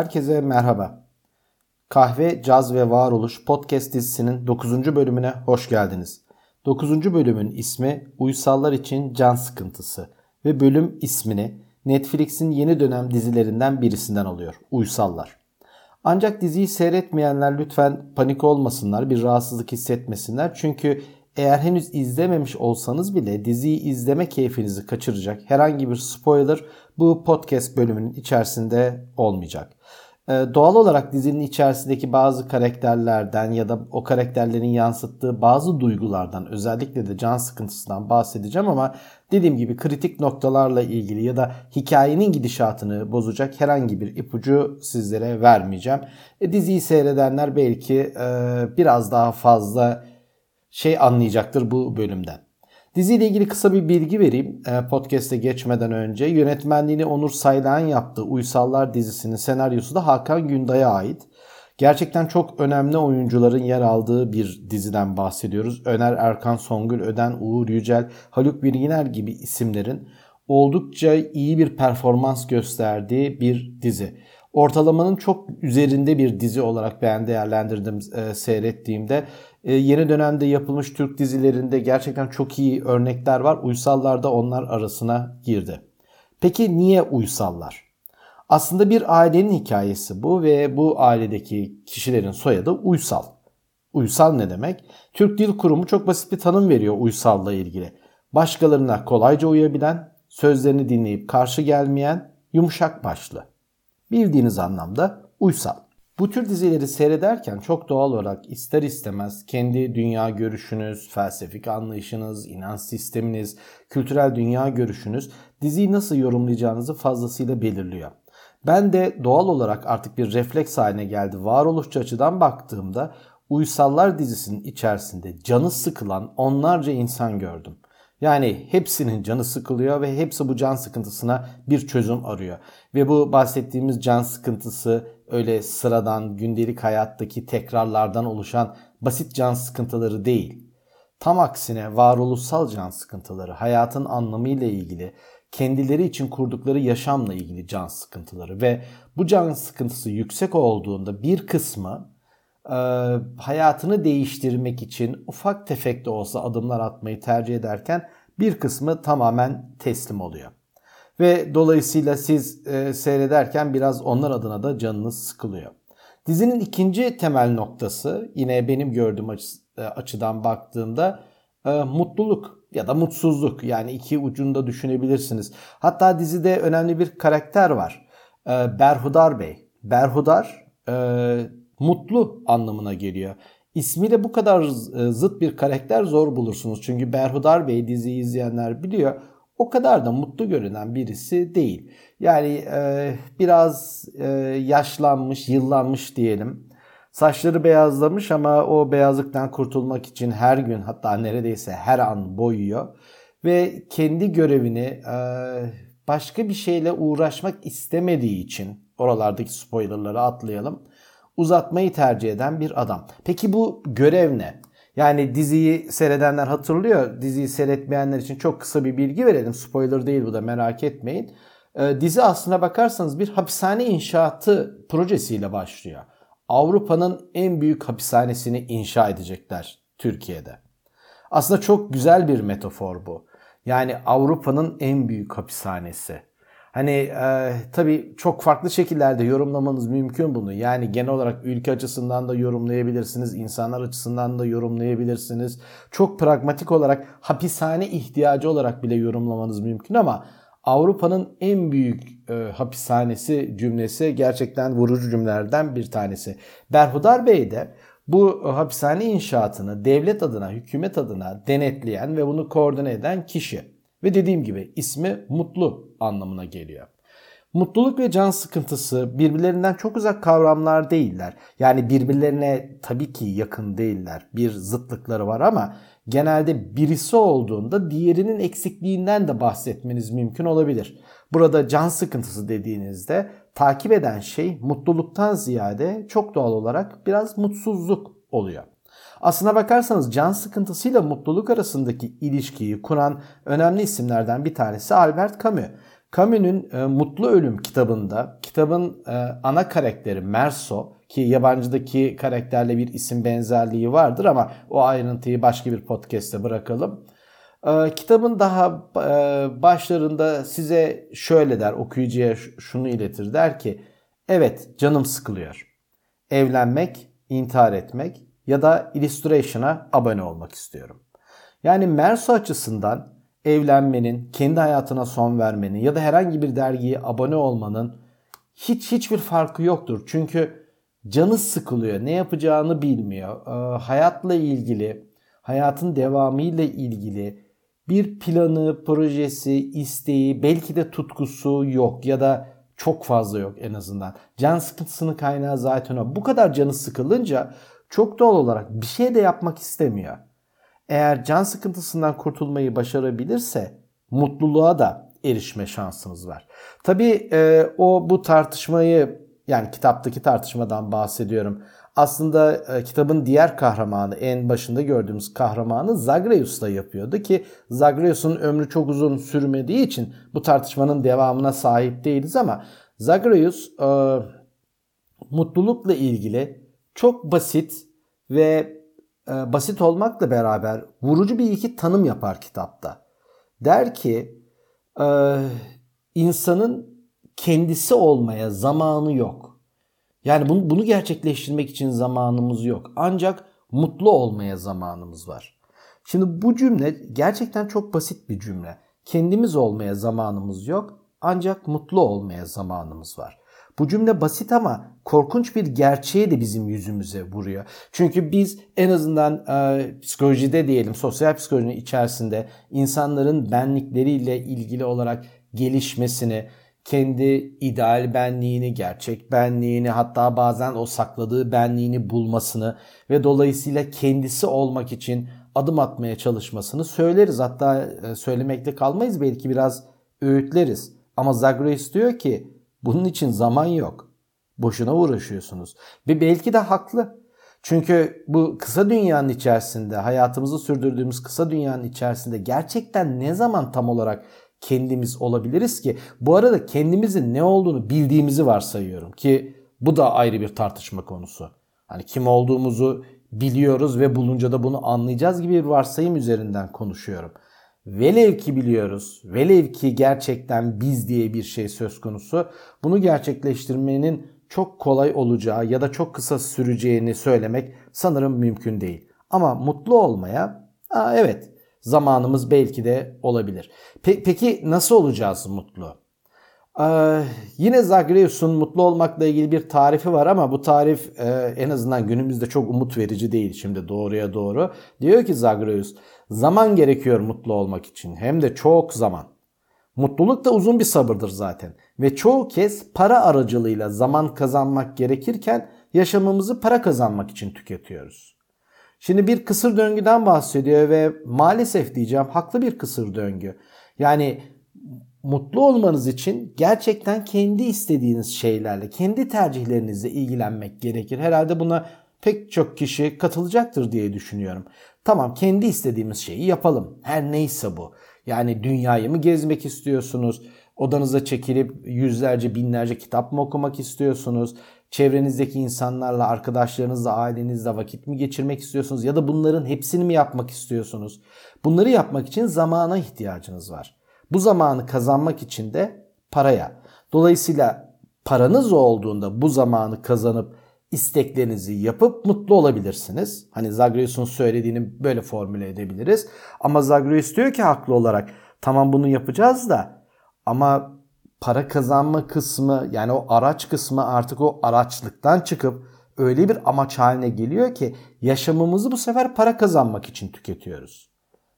Herkese merhaba. Kahve, Caz ve Varoluş podcast dizisinin 9. bölümüne hoş geldiniz. 9. bölümün ismi Uysallar için Can Sıkıntısı ve bölüm ismini Netflix'in yeni dönem dizilerinden birisinden alıyor. Uysallar. Ancak diziyi seyretmeyenler lütfen panik olmasınlar, bir rahatsızlık hissetmesinler. Çünkü eğer henüz izlememiş olsanız bile diziyi izleme keyfinizi kaçıracak herhangi bir spoiler bu podcast bölümünün içerisinde olmayacak. Ee, doğal olarak dizinin içerisindeki bazı karakterlerden ya da o karakterlerin yansıttığı bazı duygulardan özellikle de can sıkıntısından bahsedeceğim ama dediğim gibi kritik noktalarla ilgili ya da hikayenin gidişatını bozacak herhangi bir ipucu sizlere vermeyeceğim. E, diziyi seyredenler belki e, biraz daha fazla şey anlayacaktır bu bölümden. Diziyle ilgili kısa bir bilgi vereyim e, podcast'e geçmeden önce. Yönetmenliğini Onur Saylan yaptığı Uysallar dizisinin senaryosu da Hakan Günday'a ait. Gerçekten çok önemli oyuncuların yer aldığı bir diziden bahsediyoruz. Öner Erkan Songül Öden, Uğur Yücel, Haluk Bilginer gibi isimlerin oldukça iyi bir performans gösterdiği bir dizi. Ortalamanın çok üzerinde bir dizi olarak ben değerlendirdim e, seyrettiğimde. E, yeni dönemde yapılmış Türk dizilerinde gerçekten çok iyi örnekler var. Uysallar da onlar arasına girdi. Peki niye uysallar? Aslında bir ailenin hikayesi bu ve bu ailedeki kişilerin soyadı Uysal. Uysal ne demek? Türk Dil Kurumu çok basit bir tanım veriyor uysalla ilgili. Başkalarına kolayca uyabilen, sözlerini dinleyip karşı gelmeyen, yumuşak başlı. Bildiğiniz anlamda uysal. Bu tür dizileri seyrederken çok doğal olarak ister istemez kendi dünya görüşünüz, felsefik anlayışınız, inanç sisteminiz, kültürel dünya görüşünüz diziyi nasıl yorumlayacağınızı fazlasıyla belirliyor. Ben de doğal olarak artık bir refleks haline geldi. Varoluşçu açıdan baktığımda Uysallar dizisinin içerisinde canı sıkılan onlarca insan gördüm. Yani hepsinin canı sıkılıyor ve hepsi bu can sıkıntısına bir çözüm arıyor. Ve bu bahsettiğimiz can sıkıntısı öyle sıradan gündelik hayattaki tekrarlardan oluşan basit can sıkıntıları değil. Tam aksine varoluşsal can sıkıntıları, hayatın anlamıyla ilgili, kendileri için kurdukları yaşamla ilgili can sıkıntıları ve bu can sıkıntısı yüksek olduğunda bir kısmı e, hayatını değiştirmek için ufak tefek de olsa adımlar atmayı tercih ederken bir kısmı tamamen teslim oluyor. Ve dolayısıyla siz e, seyrederken biraz onlar adına da canınız sıkılıyor. Dizinin ikinci temel noktası yine benim gördüğüm e, açıdan baktığımda e, mutluluk ya da mutsuzluk yani iki ucunda düşünebilirsiniz. Hatta dizide önemli bir karakter var. E, Berhudar Bey. Berhudar e, mutlu anlamına geliyor. İsmiyle bu kadar e, zıt bir karakter zor bulursunuz. Çünkü Berhudar Bey diziyi izleyenler biliyor o kadar da mutlu görünen birisi değil. Yani e, biraz e, yaşlanmış, yıllanmış diyelim. Saçları beyazlamış ama o beyazlıktan kurtulmak için her gün hatta neredeyse her an boyuyor. Ve kendi görevini e, başka bir şeyle uğraşmak istemediği için oralardaki spoilerları atlayalım uzatmayı tercih eden bir adam. Peki bu görev ne? Yani diziyi seyredenler hatırlıyor. Diziyi seyretmeyenler için çok kısa bir bilgi verelim. Spoiler değil bu da merak etmeyin. Ee, dizi aslına bakarsanız bir hapishane inşaatı projesiyle başlıyor. Avrupa'nın en büyük hapishanesini inşa edecekler Türkiye'de. Aslında çok güzel bir metafor bu. Yani Avrupa'nın en büyük hapishanesi. Hani e, tabii çok farklı şekillerde yorumlamanız mümkün bunu. Yani genel olarak ülke açısından da yorumlayabilirsiniz, insanlar açısından da yorumlayabilirsiniz. Çok pragmatik olarak hapishane ihtiyacı olarak bile yorumlamanız mümkün ama Avrupa'nın en büyük e, hapishanesi cümlesi gerçekten vurucu cümlelerden bir tanesi. Berhudar Bey de bu hapishane inşaatını devlet adına, hükümet adına denetleyen ve bunu koordine eden kişi. Ve dediğim gibi ismi mutlu anlamına geliyor. Mutluluk ve can sıkıntısı birbirlerinden çok uzak kavramlar değiller. Yani birbirlerine tabii ki yakın değiller. Bir zıtlıkları var ama genelde birisi olduğunda diğerinin eksikliğinden de bahsetmeniz mümkün olabilir. Burada can sıkıntısı dediğinizde takip eden şey mutluluktan ziyade çok doğal olarak biraz mutsuzluk oluyor. Aslına bakarsanız can sıkıntısıyla mutluluk arasındaki ilişkiyi kuran önemli isimlerden bir tanesi Albert Camus. Camus'un e, Mutlu Ölüm kitabında kitabın e, ana karakteri Merso ki yabancıdaki karakterle bir isim benzerliği vardır ama o ayrıntıyı başka bir podcast'te bırakalım. E, kitabın daha e, başlarında size şöyle der okuyucuya şunu iletir der ki evet canım sıkılıyor. Evlenmek, intihar etmek ya da Illustration'a abone olmak istiyorum. Yani Merso açısından evlenmenin, kendi hayatına son vermenin ya da herhangi bir dergiye abone olmanın hiç hiçbir farkı yoktur. Çünkü canı sıkılıyor, ne yapacağını bilmiyor. Ee, hayatla ilgili, hayatın devamı ile ilgili bir planı, projesi, isteği, belki de tutkusu yok ya da çok fazla yok en azından. Can sıkıntısının kaynağı zaten o. Bu kadar canı sıkılınca çok doğal olarak bir şey de yapmak istemiyor eğer can sıkıntısından kurtulmayı başarabilirse mutluluğa da erişme şansınız var. Tabii e, o bu tartışmayı yani kitaptaki tartışmadan bahsediyorum. Aslında e, kitabın diğer kahramanı en başında gördüğümüz kahramanı Zagreus da yapıyordu ki Zagreus'un ömrü çok uzun sürmediği için bu tartışmanın devamına sahip değiliz ama Zagreus e, mutlulukla ilgili çok basit ve e, basit olmakla beraber vurucu bir iki tanım yapar kitapta. Der ki e, insanın kendisi olmaya zamanı yok. Yani bunu, bunu gerçekleştirmek için zamanımız yok. Ancak mutlu olmaya zamanımız var. Şimdi bu cümle gerçekten çok basit bir cümle. Kendimiz olmaya zamanımız yok ancak mutlu olmaya zamanımız var. Bu cümle basit ama korkunç bir gerçeği de bizim yüzümüze vuruyor. Çünkü biz en azından e, psikolojide diyelim, sosyal psikolojinin içerisinde insanların benlikleriyle ilgili olarak gelişmesini, kendi ideal benliğini, gerçek benliğini, hatta bazen o sakladığı benliğini bulmasını ve dolayısıyla kendisi olmak için adım atmaya çalışmasını söyleriz. Hatta e, söylemekte kalmayız belki biraz öğütleriz. Ama Zagreus diyor ki bunun için zaman yok. Boşuna uğraşıyorsunuz. Ve belki de haklı. Çünkü bu kısa dünyanın içerisinde, hayatımızı sürdürdüğümüz kısa dünyanın içerisinde gerçekten ne zaman tam olarak kendimiz olabiliriz ki? Bu arada kendimizin ne olduğunu bildiğimizi varsayıyorum ki bu da ayrı bir tartışma konusu. Hani kim olduğumuzu biliyoruz ve bulunca da bunu anlayacağız gibi bir varsayım üzerinden konuşuyorum. Velev ki biliyoruz, velev ki gerçekten biz diye bir şey söz konusu. Bunu gerçekleştirmenin çok kolay olacağı ya da çok kısa süreceğini söylemek sanırım mümkün değil. Ama mutlu olmaya aa, evet zamanımız belki de olabilir. Pe- peki nasıl olacağız mutlu? Ee, yine Zagreus'un mutlu olmakla ilgili bir tarifi var ama bu tarif e, en azından günümüzde çok umut verici değil şimdi doğruya doğru. Diyor ki Zagreus zaman gerekiyor mutlu olmak için hem de çok zaman. Mutluluk da uzun bir sabırdır zaten ve çoğu kez para aracılığıyla zaman kazanmak gerekirken yaşamımızı para kazanmak için tüketiyoruz. Şimdi bir kısır döngüden bahsediyor ve maalesef diyeceğim haklı bir kısır döngü. Yani mutlu olmanız için gerçekten kendi istediğiniz şeylerle, kendi tercihlerinizle ilgilenmek gerekir. Herhalde buna pek çok kişi katılacaktır diye düşünüyorum. Tamam kendi istediğimiz şeyi yapalım. Her neyse bu. Yani dünyayı mı gezmek istiyorsunuz? Odanıza çekilip yüzlerce binlerce kitap mı okumak istiyorsunuz? Çevrenizdeki insanlarla, arkadaşlarınızla, ailenizle vakit mi geçirmek istiyorsunuz? Ya da bunların hepsini mi yapmak istiyorsunuz? Bunları yapmak için zamana ihtiyacınız var. Bu zamanı kazanmak için de paraya. Dolayısıyla paranız olduğunda bu zamanı kazanıp isteklerinizi yapıp mutlu olabilirsiniz. Hani Zagreus'un söylediğini böyle formüle edebiliriz. Ama Zagreus diyor ki haklı olarak tamam bunu yapacağız da ama para kazanma kısmı yani o araç kısmı artık o araçlıktan çıkıp öyle bir amaç haline geliyor ki yaşamımızı bu sefer para kazanmak için tüketiyoruz.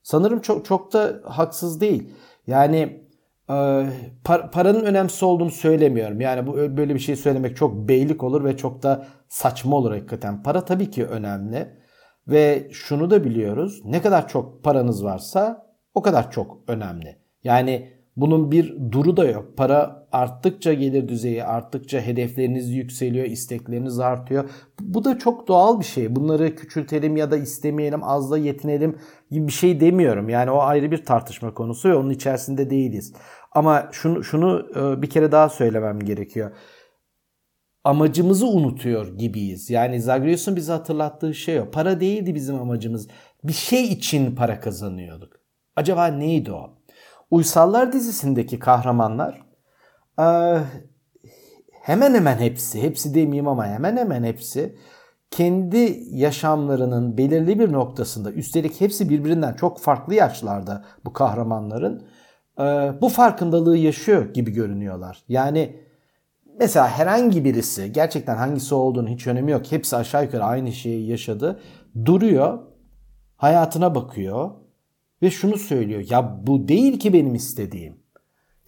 Sanırım çok çok da haksız değil. Yani e, par, paranın önemsiz olduğunu söylemiyorum. Yani bu böyle bir şey söylemek çok beylik olur ve çok da saçma olur hakikaten. Para tabii ki önemli ve şunu da biliyoruz. Ne kadar çok paranız varsa o kadar çok önemli. Yani bunun bir duru da yok. Para arttıkça gelir düzeyi arttıkça hedefleriniz yükseliyor, istekleriniz artıyor. Bu da çok doğal bir şey. Bunları küçültelim ya da istemeyelim, azla yetinelim gibi bir şey demiyorum. Yani o ayrı bir tartışma konusu ve onun içerisinde değiliz. Ama şunu şunu e, bir kere daha söylemem gerekiyor. Amacımızı unutuyor gibiyiz. Yani Zagreus'un bize hatırlattığı şey o. Para değildi bizim amacımız. Bir şey için para kazanıyorduk. Acaba neydi o? Uysallar dizisindeki kahramanlar hemen hemen hepsi, hepsi demeyeyim ama hemen hemen hepsi kendi yaşamlarının belirli bir noktasında üstelik hepsi birbirinden çok farklı yaşlarda bu kahramanların e, bu farkındalığı yaşıyor gibi görünüyorlar. Yani mesela herhangi birisi gerçekten hangisi olduğunu hiç önemi yok. Hepsi aşağı yukarı aynı şeyi yaşadı. Duruyor, hayatına bakıyor ve şunu söylüyor. Ya bu değil ki benim istediğim.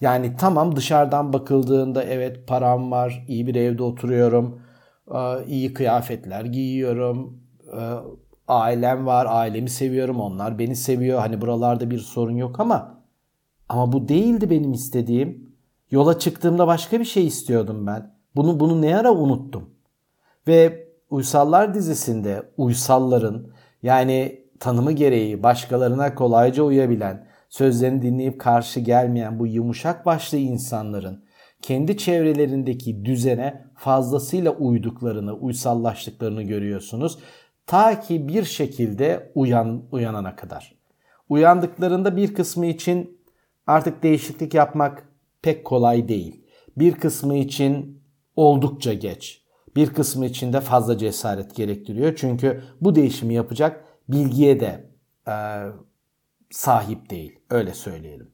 Yani tamam dışarıdan bakıldığında evet param var, iyi bir evde oturuyorum, e, iyi kıyafetler giyiyorum, e, ailem var, ailemi seviyorum, onlar beni seviyor. Hani buralarda bir sorun yok ama ama bu değildi benim istediğim. Yola çıktığımda başka bir şey istiyordum ben. Bunu bunu ne ara unuttum. Ve Uysallar dizisinde uysalların yani tanımı gereği başkalarına kolayca uyabilen, sözlerini dinleyip karşı gelmeyen bu yumuşak başlı insanların kendi çevrelerindeki düzene fazlasıyla uyduklarını, uysallaştıklarını görüyorsunuz. Ta ki bir şekilde uyan, uyanana kadar. Uyandıklarında bir kısmı için artık değişiklik yapmak pek kolay değil. Bir kısmı için oldukça geç. Bir kısmı için de fazla cesaret gerektiriyor. Çünkü bu değişimi yapacak bilgiye de e, sahip değil. Öyle söyleyelim.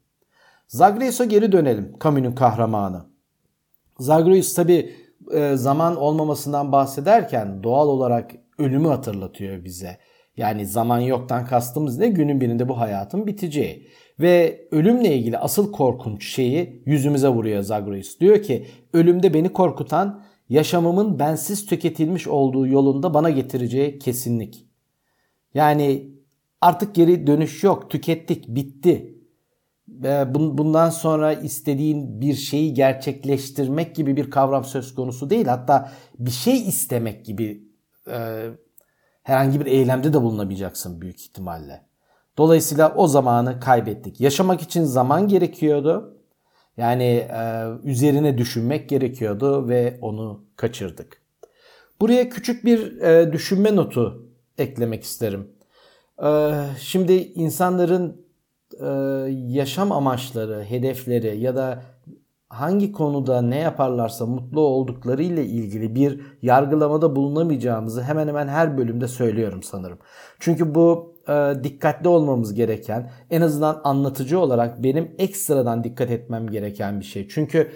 Zagreus'a geri dönelim. Camus'un kahramanı. Zagreus tabi e, zaman olmamasından bahsederken doğal olarak ölümü hatırlatıyor bize. Yani zaman yoktan kastımız ne? Günün birinde bu hayatın biteceği. Ve ölümle ilgili asıl korkunç şeyi yüzümüze vuruyor Zagreus. Diyor ki ölümde beni korkutan yaşamımın bensiz tüketilmiş olduğu yolunda bana getireceği kesinlik. Yani artık geri dönüş yok. Tükettik, bitti. Bundan sonra istediğin bir şeyi gerçekleştirmek gibi bir kavram söz konusu değil. Hatta bir şey istemek gibi e, herhangi bir eylemde de bulunamayacaksın büyük ihtimalle. Dolayısıyla o zamanı kaybettik. Yaşamak için zaman gerekiyordu. Yani e, üzerine düşünmek gerekiyordu ve onu kaçırdık. Buraya küçük bir e, düşünme notu eklemek isterim. E, şimdi insanların e, yaşam amaçları, hedefleri ya da hangi konuda ne yaparlarsa mutlu oldukları ile ilgili bir yargılamada bulunamayacağımızı hemen hemen her bölümde söylüyorum sanırım. Çünkü bu e, dikkatli olmamız gereken, en azından anlatıcı olarak benim ekstradan dikkat etmem gereken bir şey. Çünkü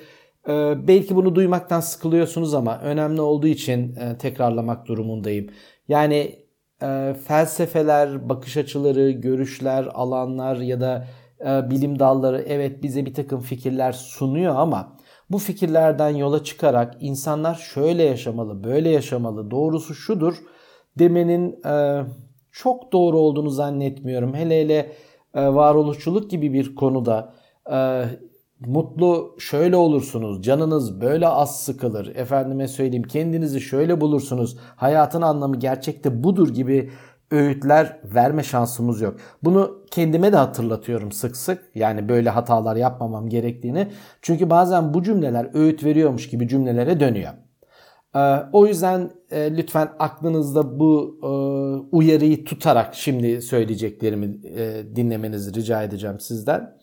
e, belki bunu duymaktan sıkılıyorsunuz ama önemli olduğu için tekrarlamak durumundayım. Yani e, felsefeler, bakış açıları, görüşler, alanlar ya da e, bilim dalları evet bize bir takım fikirler sunuyor ama bu fikirlerden yola çıkarak insanlar şöyle yaşamalı, böyle yaşamalı, doğrusu şudur demenin e, çok doğru olduğunu zannetmiyorum. Hele hele e, varoluşçuluk gibi bir konuda e, mutlu şöyle olursunuz, canınız böyle az sıkılır, efendime söyleyeyim kendinizi şöyle bulursunuz, hayatın anlamı gerçekte budur gibi öğütler verme şansımız yok. Bunu kendime de hatırlatıyorum sık sık. Yani böyle hatalar yapmamam gerektiğini. Çünkü bazen bu cümleler öğüt veriyormuş gibi cümlelere dönüyor. Ee, o yüzden e, lütfen aklınızda bu e, uyarıyı tutarak şimdi söyleyeceklerimi e, dinlemenizi rica edeceğim sizden.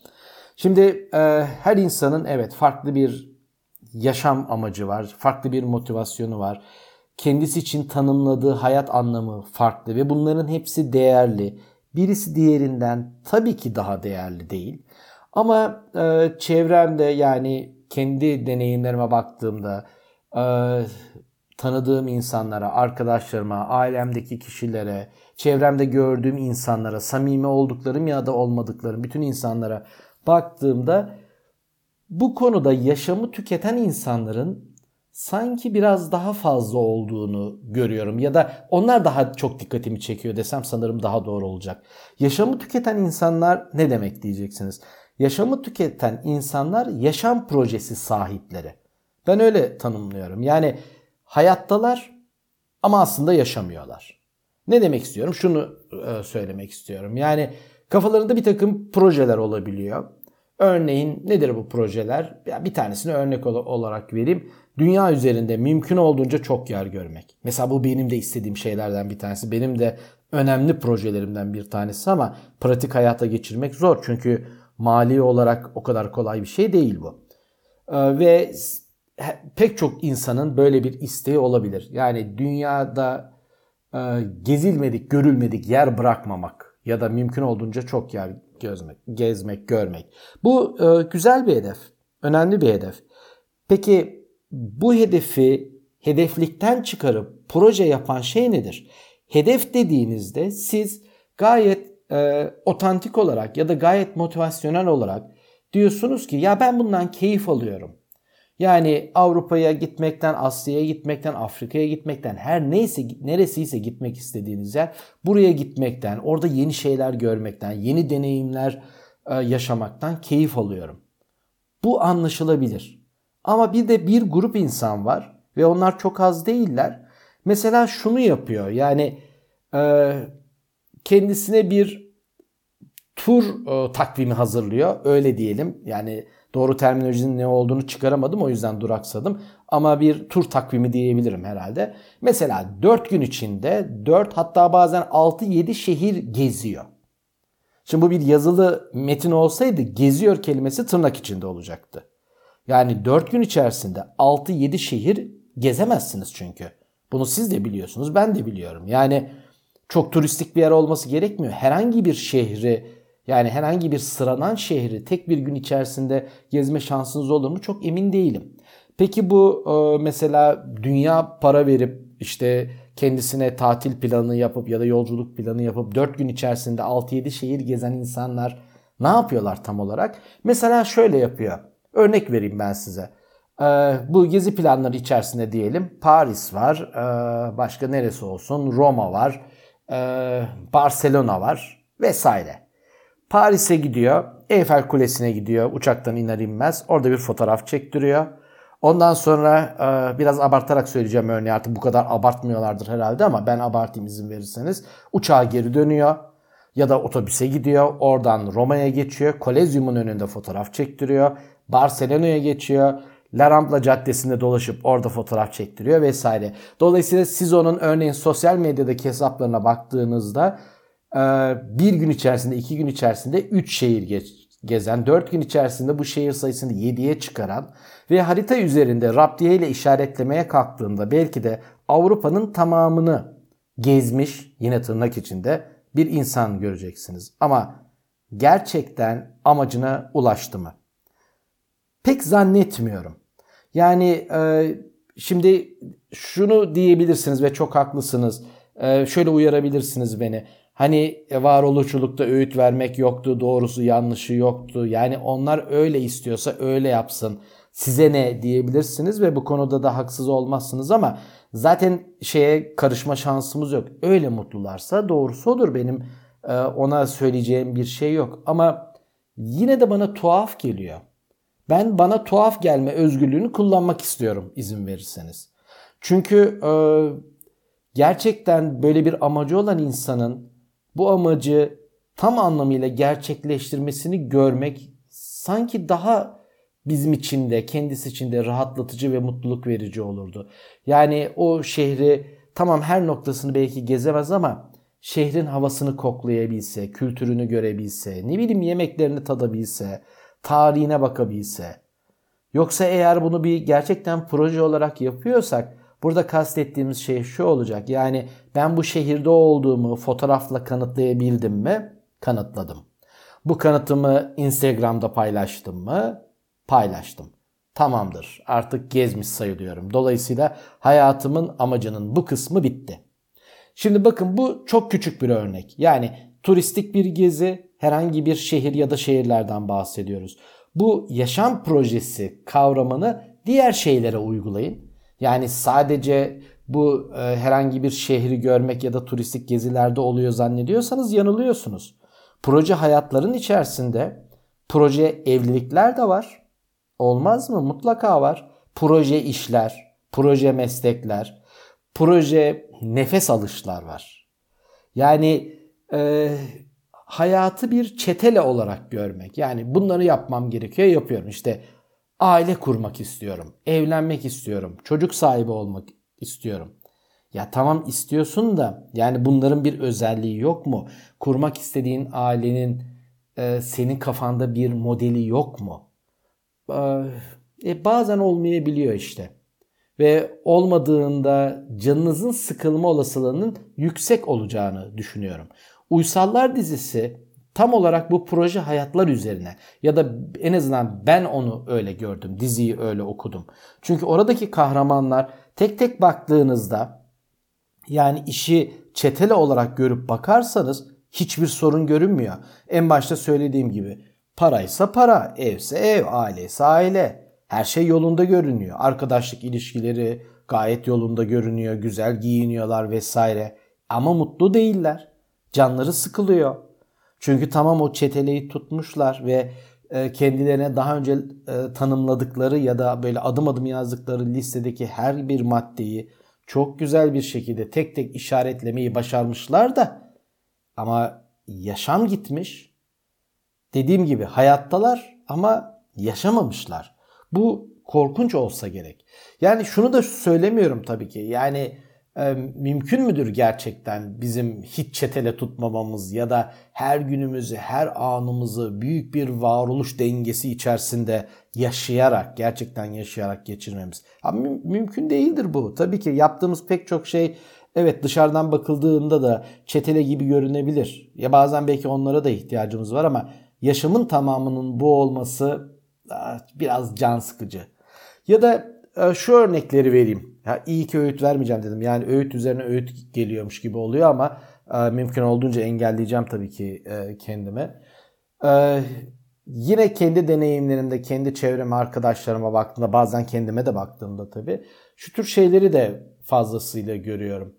Şimdi her insanın evet farklı bir yaşam amacı var, farklı bir motivasyonu var kendisi için tanımladığı hayat anlamı farklı ve bunların hepsi değerli. Birisi diğerinden tabii ki daha değerli değil. Ama e, çevremde yani kendi deneyimlerime baktığımda e, tanıdığım insanlara, arkadaşlarıma, ailemdeki kişilere, çevremde gördüğüm insanlara, samimi olduklarım ya da olmadıklarım bütün insanlara baktığımda bu konuda yaşamı tüketen insanların sanki biraz daha fazla olduğunu görüyorum ya da onlar daha çok dikkatimi çekiyor desem sanırım daha doğru olacak. Yaşamı tüketen insanlar ne demek diyeceksiniz. Yaşamı tüketen insanlar yaşam projesi sahipleri. Ben öyle tanımlıyorum. Yani hayattalar ama aslında yaşamıyorlar. Ne demek istiyorum? Şunu e, söylemek istiyorum. Yani kafalarında bir takım projeler olabiliyor. Örneğin nedir bu projeler? Ya bir tanesini örnek olarak vereyim. Dünya üzerinde mümkün olduğunca çok yer görmek. Mesela bu benim de istediğim şeylerden bir tanesi. Benim de önemli projelerimden bir tanesi ama pratik hayata geçirmek zor. Çünkü mali olarak o kadar kolay bir şey değil bu. Ee, ve pek çok insanın böyle bir isteği olabilir. Yani dünyada e, gezilmedik, görülmedik yer bırakmamak ya da mümkün olduğunca çok yer gezmek, gezmek, görmek. Bu e, güzel bir hedef, önemli bir hedef. Peki bu hedefi hedeflikten çıkarıp proje yapan şey nedir? Hedef dediğinizde siz gayet e, otantik olarak ya da gayet motivasyonel olarak diyorsunuz ki ya ben bundan keyif alıyorum. Yani Avrupa'ya gitmekten, Asya'ya gitmekten, Afrika'ya gitmekten, her neyse neresiyse gitmek istediğiniz yer, buraya gitmekten, orada yeni şeyler görmekten, yeni deneyimler e, yaşamaktan keyif alıyorum. Bu anlaşılabilir. Ama bir de bir grup insan var ve onlar çok az değiller. Mesela şunu yapıyor. Yani e, kendisine bir tur e, takvimi hazırlıyor. Öyle diyelim. Yani doğru terminolojinin ne olduğunu çıkaramadım o yüzden duraksadım. Ama bir tur takvimi diyebilirim herhalde. Mesela 4 gün içinde 4 hatta bazen 6-7 şehir geziyor. Şimdi bu bir yazılı metin olsaydı geziyor kelimesi tırnak içinde olacaktı. Yani 4 gün içerisinde 6-7 şehir gezemezsiniz çünkü. Bunu siz de biliyorsunuz ben de biliyorum. Yani çok turistik bir yer olması gerekmiyor. Herhangi bir şehri yani herhangi bir sıradan şehri tek bir gün içerisinde gezme şansınız olur mu çok emin değilim. Peki bu e, mesela dünya para verip işte kendisine tatil planı yapıp ya da yolculuk planı yapıp 4 gün içerisinde 6-7 şehir gezen insanlar ne yapıyorlar tam olarak? Mesela şöyle yapıyor. Örnek vereyim ben size. E, bu gezi planları içerisinde diyelim Paris var, e, başka neresi olsun Roma var, Barcelona var vesaire. Paris'e gidiyor. Eyfel Kulesi'ne gidiyor. Uçaktan iner inmez. Orada bir fotoğraf çektiriyor. Ondan sonra e, biraz abartarak söyleyeceğim örneği artık bu kadar abartmıyorlardır herhalde ama ben abartayım izin verirseniz. Uçağa geri dönüyor ya da otobüse gidiyor. Oradan Roma'ya geçiyor. Kolezyumun önünde fotoğraf çektiriyor. Barcelona'ya geçiyor. La Rambla Caddesi'nde dolaşıp orada fotoğraf çektiriyor vesaire. Dolayısıyla siz onun örneğin sosyal medyadaki hesaplarına baktığınızda bir gün içerisinde, iki gün içerisinde üç şehir gezen, dört gün içerisinde bu şehir sayısını yediye çıkaran ve harita üzerinde raptiye ile işaretlemeye kalktığında belki de Avrupa'nın tamamını gezmiş, yine tırnak içinde bir insan göreceksiniz. Ama gerçekten amacına ulaştı mı? Pek zannetmiyorum. Yani e, şimdi şunu diyebilirsiniz ve çok haklısınız. E, şöyle uyarabilirsiniz beni. Hani varoluşçulukta öğüt vermek yoktu, doğrusu yanlışı yoktu. Yani onlar öyle istiyorsa öyle yapsın. Size ne diyebilirsiniz ve bu konuda da haksız olmazsınız ama zaten şeye karışma şansımız yok. Öyle mutlularsa doğrusu odur benim e, ona söyleyeceğim bir şey yok. Ama yine de bana tuhaf geliyor. Ben bana tuhaf gelme özgürlüğünü kullanmak istiyorum izin verirseniz. Çünkü e, gerçekten böyle bir amacı olan insanın bu amacı tam anlamıyla gerçekleştirmesini görmek sanki daha bizim için de kendisi için de rahatlatıcı ve mutluluk verici olurdu. Yani o şehri tamam her noktasını belki gezemez ama şehrin havasını koklayabilse, kültürünü görebilse, ne bileyim yemeklerini tadabilse, tarihine bakabilse. Yoksa eğer bunu bir gerçekten proje olarak yapıyorsak Burada kastettiğimiz şey şu olacak. Yani ben bu şehirde olduğumu fotoğrafla kanıtlayabildim mi? Kanıtladım. Bu kanıtımı Instagram'da paylaştım mı? Paylaştım. Tamamdır. Artık gezmiş sayılıyorum. Dolayısıyla hayatımın amacının bu kısmı bitti. Şimdi bakın bu çok küçük bir örnek. Yani turistik bir gezi, herhangi bir şehir ya da şehirlerden bahsediyoruz. Bu yaşam projesi kavramını diğer şeylere uygulayın. Yani sadece bu e, herhangi bir şehri görmek ya da turistik gezilerde oluyor zannediyorsanız yanılıyorsunuz. Proje hayatların içerisinde Proje evlilikler de var. Olmaz mı? Mutlaka var. Proje işler, proje meslekler, proje nefes alışlar var. Yani e, hayatı bir çetele olarak görmek. Yani bunları yapmam gerekiyor, yapıyorum. İşte aile kurmak istiyorum, evlenmek istiyorum, çocuk sahibi olmak istiyorum. Ya tamam istiyorsun da yani bunların bir özelliği yok mu? Kurmak istediğin ailenin e, senin kafanda bir modeli yok mu? E, bazen olmayabiliyor işte. Ve olmadığında canınızın sıkılma olasılığının yüksek olacağını düşünüyorum. Uysallar dizisi tam olarak bu proje hayatlar üzerine ya da en azından ben onu öyle gördüm. Diziyi öyle okudum. Çünkü oradaki kahramanlar tek tek baktığınızda yani işi çetele olarak görüp bakarsanız hiçbir sorun görünmüyor. En başta söylediğim gibi paraysa para, evse ev, aileyse aile. Her şey yolunda görünüyor. Arkadaşlık ilişkileri gayet yolunda görünüyor. Güzel giyiniyorlar vesaire. Ama mutlu değiller. Canları sıkılıyor. Çünkü tamam o çeteleyi tutmuşlar ve e, kendilerine daha önce e, tanımladıkları ya da böyle adım adım yazdıkları listedeki her bir maddeyi çok güzel bir şekilde tek tek işaretlemeyi başarmışlar da ama yaşam gitmiş. Dediğim gibi hayattalar ama yaşamamışlar. Bu korkunç olsa gerek. Yani şunu da söylemiyorum tabii ki. Yani e, mümkün müdür gerçekten bizim hiç çetele tutmamamız ya da her günümüzü, her anımızı büyük bir varoluş dengesi içerisinde yaşayarak, gerçekten yaşayarak geçirmemiz? Ama mü- mümkün değildir bu. Tabii ki yaptığımız pek çok şey evet dışarıdan bakıldığında da çetele gibi görünebilir. Ya bazen belki onlara da ihtiyacımız var ama yaşamın tamamının bu olması biraz can sıkıcı. Ya da e, şu örnekleri vereyim. Ya iyi ki öğüt vermeyeceğim dedim. Yani öğüt üzerine öğüt geliyormuş gibi oluyor ama e, mümkün olduğunca engelleyeceğim tabii ki e, kendime. Yine kendi deneyimlerimde, kendi çevreme, arkadaşlarıma baktığımda, bazen kendime de baktığımda tabii şu tür şeyleri de fazlasıyla görüyorum.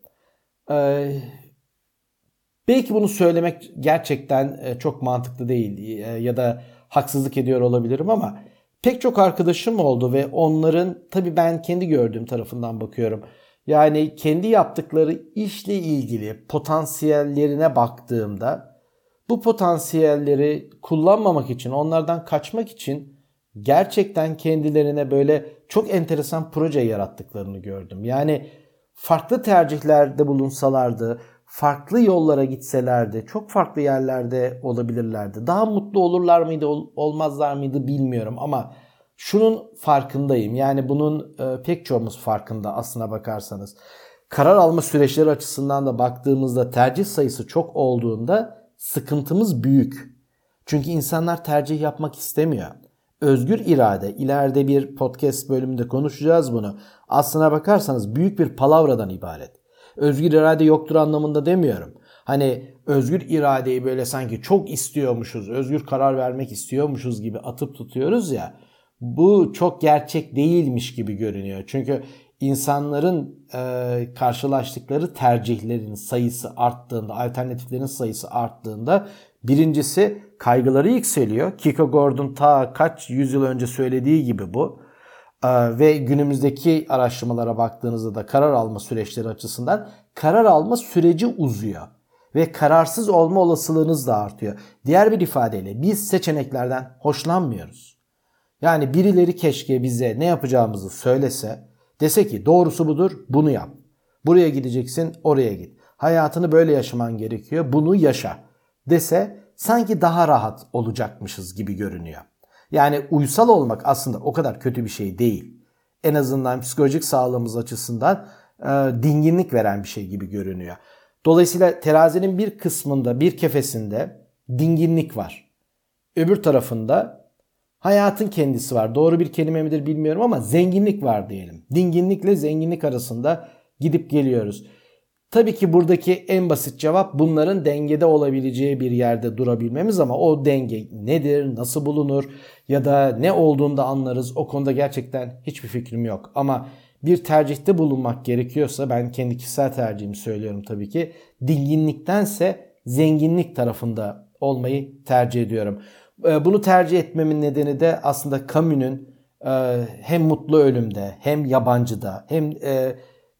Belki bunu söylemek gerçekten çok mantıklı değil ya da haksızlık ediyor olabilirim ama pek çok arkadaşım oldu ve onların tabii ben kendi gördüğüm tarafından bakıyorum. Yani kendi yaptıkları işle ilgili potansiyellerine baktığımda bu potansiyelleri kullanmamak için, onlardan kaçmak için gerçekten kendilerine böyle çok enteresan proje yarattıklarını gördüm. Yani farklı tercihlerde bulunsalardı, farklı yollara gitselerdi, çok farklı yerlerde olabilirlerdi. Daha mutlu olurlar mıydı, olmazlar mıydı bilmiyorum ama şunun farkındayım. Yani bunun e, pek çoğumuz farkında aslına bakarsanız. Karar alma süreçleri açısından da baktığımızda tercih sayısı çok olduğunda sıkıntımız büyük. Çünkü insanlar tercih yapmak istemiyor. Özgür irade, ileride bir podcast bölümünde konuşacağız bunu. Aslına bakarsanız büyük bir palavradan ibaret özgür irade yoktur anlamında demiyorum. Hani özgür iradeyi böyle sanki çok istiyormuşuz, özgür karar vermek istiyormuşuz gibi atıp tutuyoruz ya. Bu çok gerçek değilmiş gibi görünüyor. Çünkü insanların e, karşılaştıkları tercihlerin sayısı arttığında, alternatiflerin sayısı arttığında birincisi kaygıları yükseliyor. Kiko Gordon ta kaç yüzyıl önce söylediği gibi bu. Ee, ve günümüzdeki araştırmalara baktığınızda da karar alma süreçleri açısından karar alma süreci uzuyor ve kararsız olma olasılığınız da artıyor. Diğer bir ifadeyle biz seçeneklerden hoşlanmıyoruz. Yani birileri keşke bize ne yapacağımızı söylese, dese ki doğrusu budur, bunu yap. Buraya gideceksin, oraya git. Hayatını böyle yaşaman gerekiyor, bunu yaşa dese sanki daha rahat olacakmışız gibi görünüyor. Yani uysal olmak aslında o kadar kötü bir şey değil. En azından psikolojik sağlığımız açısından e, dinginlik veren bir şey gibi görünüyor. Dolayısıyla terazinin bir kısmında, bir kefesinde dinginlik var. Öbür tarafında hayatın kendisi var. Doğru bir kelime midir bilmiyorum ama zenginlik var diyelim. Dinginlikle zenginlik arasında gidip geliyoruz. Tabii ki buradaki en basit cevap bunların dengede olabileceği bir yerde durabilmemiz ama o denge nedir, nasıl bulunur ya da ne olduğunda anlarız. O konuda gerçekten hiçbir fikrim yok. Ama bir tercihte bulunmak gerekiyorsa ben kendi kişisel tercihimi söylüyorum tabii ki. Dinginliktense zenginlik tarafında olmayı tercih ediyorum. E, bunu tercih etmemin nedeni de aslında Camus'un e, hem Mutlu Ölüm'de hem Yabancı'da hem e,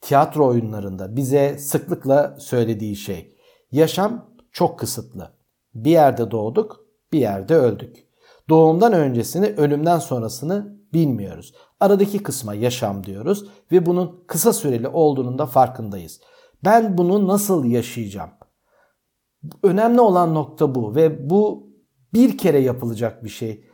tiyatro oyunlarında bize sıklıkla söylediği şey. Yaşam çok kısıtlı. Bir yerde doğduk, bir yerde öldük. Doğumdan öncesini, ölümden sonrasını bilmiyoruz. Aradaki kısma yaşam diyoruz ve bunun kısa süreli olduğunun da farkındayız. Ben bunu nasıl yaşayacağım? Önemli olan nokta bu ve bu bir kere yapılacak bir şey.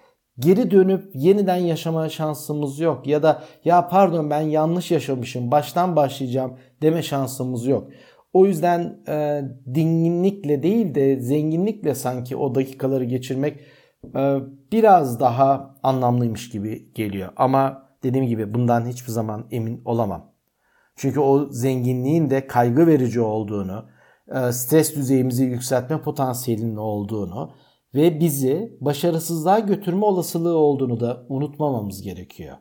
Geri dönüp yeniden yaşama şansımız yok ya da ya pardon ben yanlış yaşamışım baştan başlayacağım deme şansımız yok. O yüzden e, dinginlikle değil de zenginlikle sanki o dakikaları geçirmek e, biraz daha anlamlıymış gibi geliyor. Ama dediğim gibi bundan hiçbir zaman emin olamam. Çünkü o zenginliğin de kaygı verici olduğunu, e, stres düzeyimizi yükseltme potansiyelinin olduğunu ve bizi başarısızlığa götürme olasılığı olduğunu da unutmamamız gerekiyor.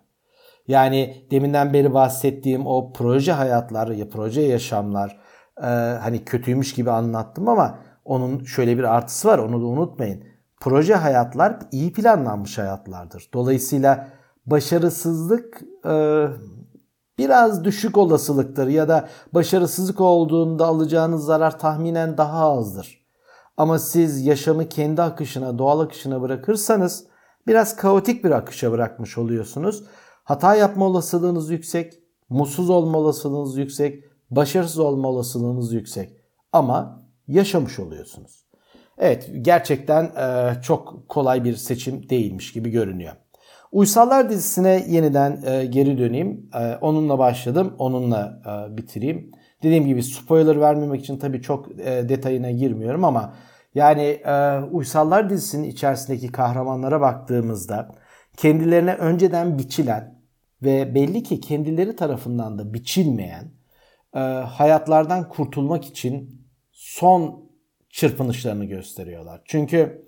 Yani deminden beri bahsettiğim o proje hayatlar ya proje yaşamlar e, hani kötüymüş gibi anlattım ama onun şöyle bir artısı var onu da unutmayın. Proje hayatlar iyi planlanmış hayatlardır. Dolayısıyla başarısızlık e, biraz düşük olasılıktır ya da başarısızlık olduğunda alacağınız zarar tahminen daha azdır. Ama siz yaşamı kendi akışına, doğal akışına bırakırsanız biraz kaotik bir akışa bırakmış oluyorsunuz. Hata yapma olasılığınız yüksek, mutsuz olma olasılığınız yüksek, başarısız olma olasılığınız yüksek. Ama yaşamış oluyorsunuz. Evet gerçekten e, çok kolay bir seçim değilmiş gibi görünüyor. Uysallar dizisine yeniden e, geri döneyim. E, onunla başladım, onunla e, bitireyim. Dediğim gibi spoiler vermemek için tabii çok e, detayına girmiyorum ama yani e, Uysallar dizisinin içerisindeki kahramanlara baktığımızda kendilerine önceden biçilen ve belli ki kendileri tarafından da biçilmeyen e, hayatlardan kurtulmak için son çırpınışlarını gösteriyorlar. Çünkü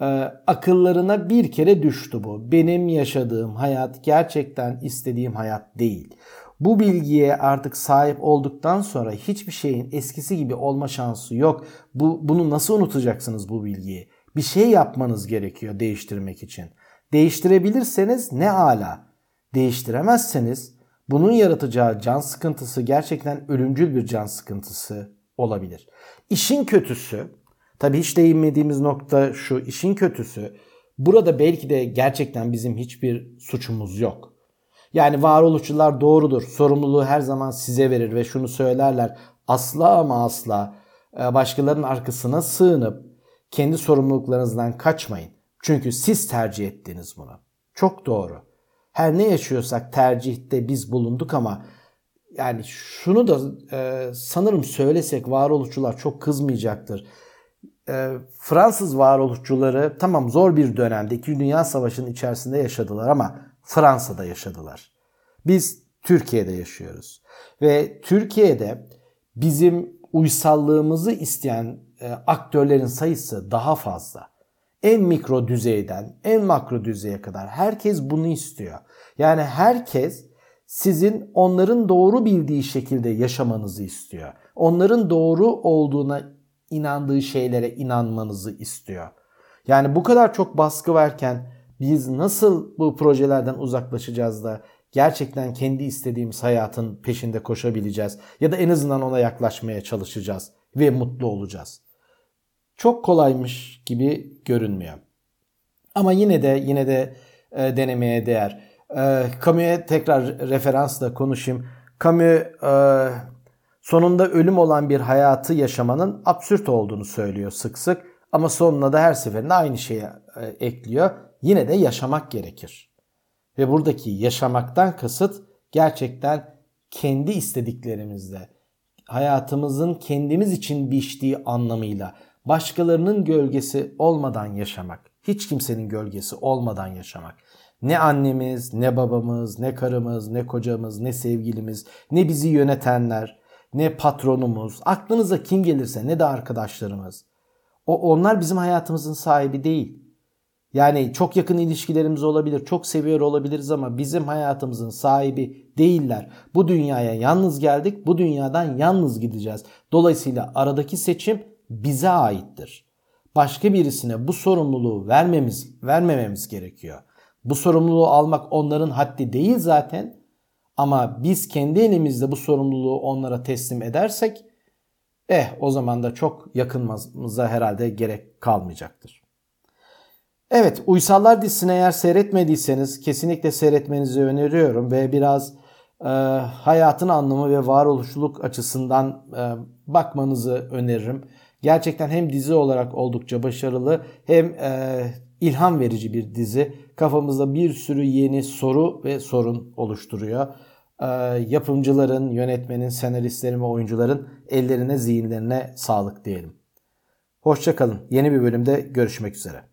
e, akıllarına bir kere düştü bu. Benim yaşadığım hayat gerçekten istediğim hayat değil. Bu bilgiye artık sahip olduktan sonra hiçbir şeyin eskisi gibi olma şansı yok. Bu bunu nasıl unutacaksınız bu bilgiyi? Bir şey yapmanız gerekiyor değiştirmek için. Değiştirebilirseniz ne ala. Değiştiremezseniz bunun yaratacağı can sıkıntısı gerçekten ölümcül bir can sıkıntısı olabilir. İşin kötüsü, tabi hiç değinmediğimiz nokta şu, işin kötüsü burada belki de gerçekten bizim hiçbir suçumuz yok. Yani varoluşçular doğrudur. Sorumluluğu her zaman size verir ve şunu söylerler. Asla ama asla e, başkalarının arkasına sığınıp kendi sorumluluklarınızdan kaçmayın. Çünkü siz tercih ettiniz bunu. Çok doğru. Her ne yaşıyorsak tercihte biz bulunduk ama yani şunu da e, sanırım söylesek varoluşçular çok kızmayacaktır. E, Fransız varoluşçuları tamam zor bir dönemde 2. Dünya Savaşı'nın içerisinde yaşadılar ama Fransa'da yaşadılar. Biz Türkiye'de yaşıyoruz. Ve Türkiye'de bizim uysallığımızı isteyen e, aktörlerin sayısı daha fazla. En mikro düzeyden en makro düzeye kadar herkes bunu istiyor. Yani herkes sizin onların doğru bildiği şekilde yaşamanızı istiyor. Onların doğru olduğuna inandığı şeylere inanmanızı istiyor. Yani bu kadar çok baskı varken biz nasıl bu projelerden uzaklaşacağız da gerçekten kendi istediğimiz hayatın peşinde koşabileceğiz ya da en azından ona yaklaşmaya çalışacağız ve mutlu olacağız. Çok kolaymış gibi görünmüyor. Ama yine de yine de e, denemeye değer. E, Camus'e tekrar referansla konuşayım. Camus e, sonunda ölüm olan bir hayatı yaşamanın absürt olduğunu söylüyor sık sık. Ama sonuna da her seferinde aynı şeyi e, ekliyor. Yine de yaşamak gerekir. Ve buradaki yaşamaktan kasıt gerçekten kendi istediklerimizle, hayatımızın kendimiz için biçtiği anlamıyla başkalarının gölgesi olmadan yaşamak, hiç kimsenin gölgesi olmadan yaşamak. Ne annemiz, ne babamız, ne karımız, ne kocamız, ne sevgilimiz, ne bizi yönetenler, ne patronumuz, aklınıza kim gelirse ne de arkadaşlarımız. O onlar bizim hayatımızın sahibi değil. Yani çok yakın ilişkilerimiz olabilir, çok seviyor olabiliriz ama bizim hayatımızın sahibi değiller. Bu dünyaya yalnız geldik, bu dünyadan yalnız gideceğiz. Dolayısıyla aradaki seçim bize aittir. başka birisine bu sorumluluğu vermemiz, vermememiz gerekiyor. Bu sorumluluğu almak onların haddi değil zaten. Ama biz kendi elimizde bu sorumluluğu onlara teslim edersek eh o zaman da çok yakınmamıza herhalde gerek kalmayacaktır. Evet Uysallar dizisini eğer seyretmediyseniz kesinlikle seyretmenizi öneriyorum ve biraz e, hayatın anlamı ve varoluşluluk açısından e, bakmanızı öneririm. Gerçekten hem dizi olarak oldukça başarılı hem e, ilham verici bir dizi. Kafamızda bir sürü yeni soru ve sorun oluşturuyor. E, yapımcıların, yönetmenin, senaristlerin ve oyuncuların ellerine, zihinlerine sağlık diyelim. Hoşçakalın. Yeni bir bölümde görüşmek üzere.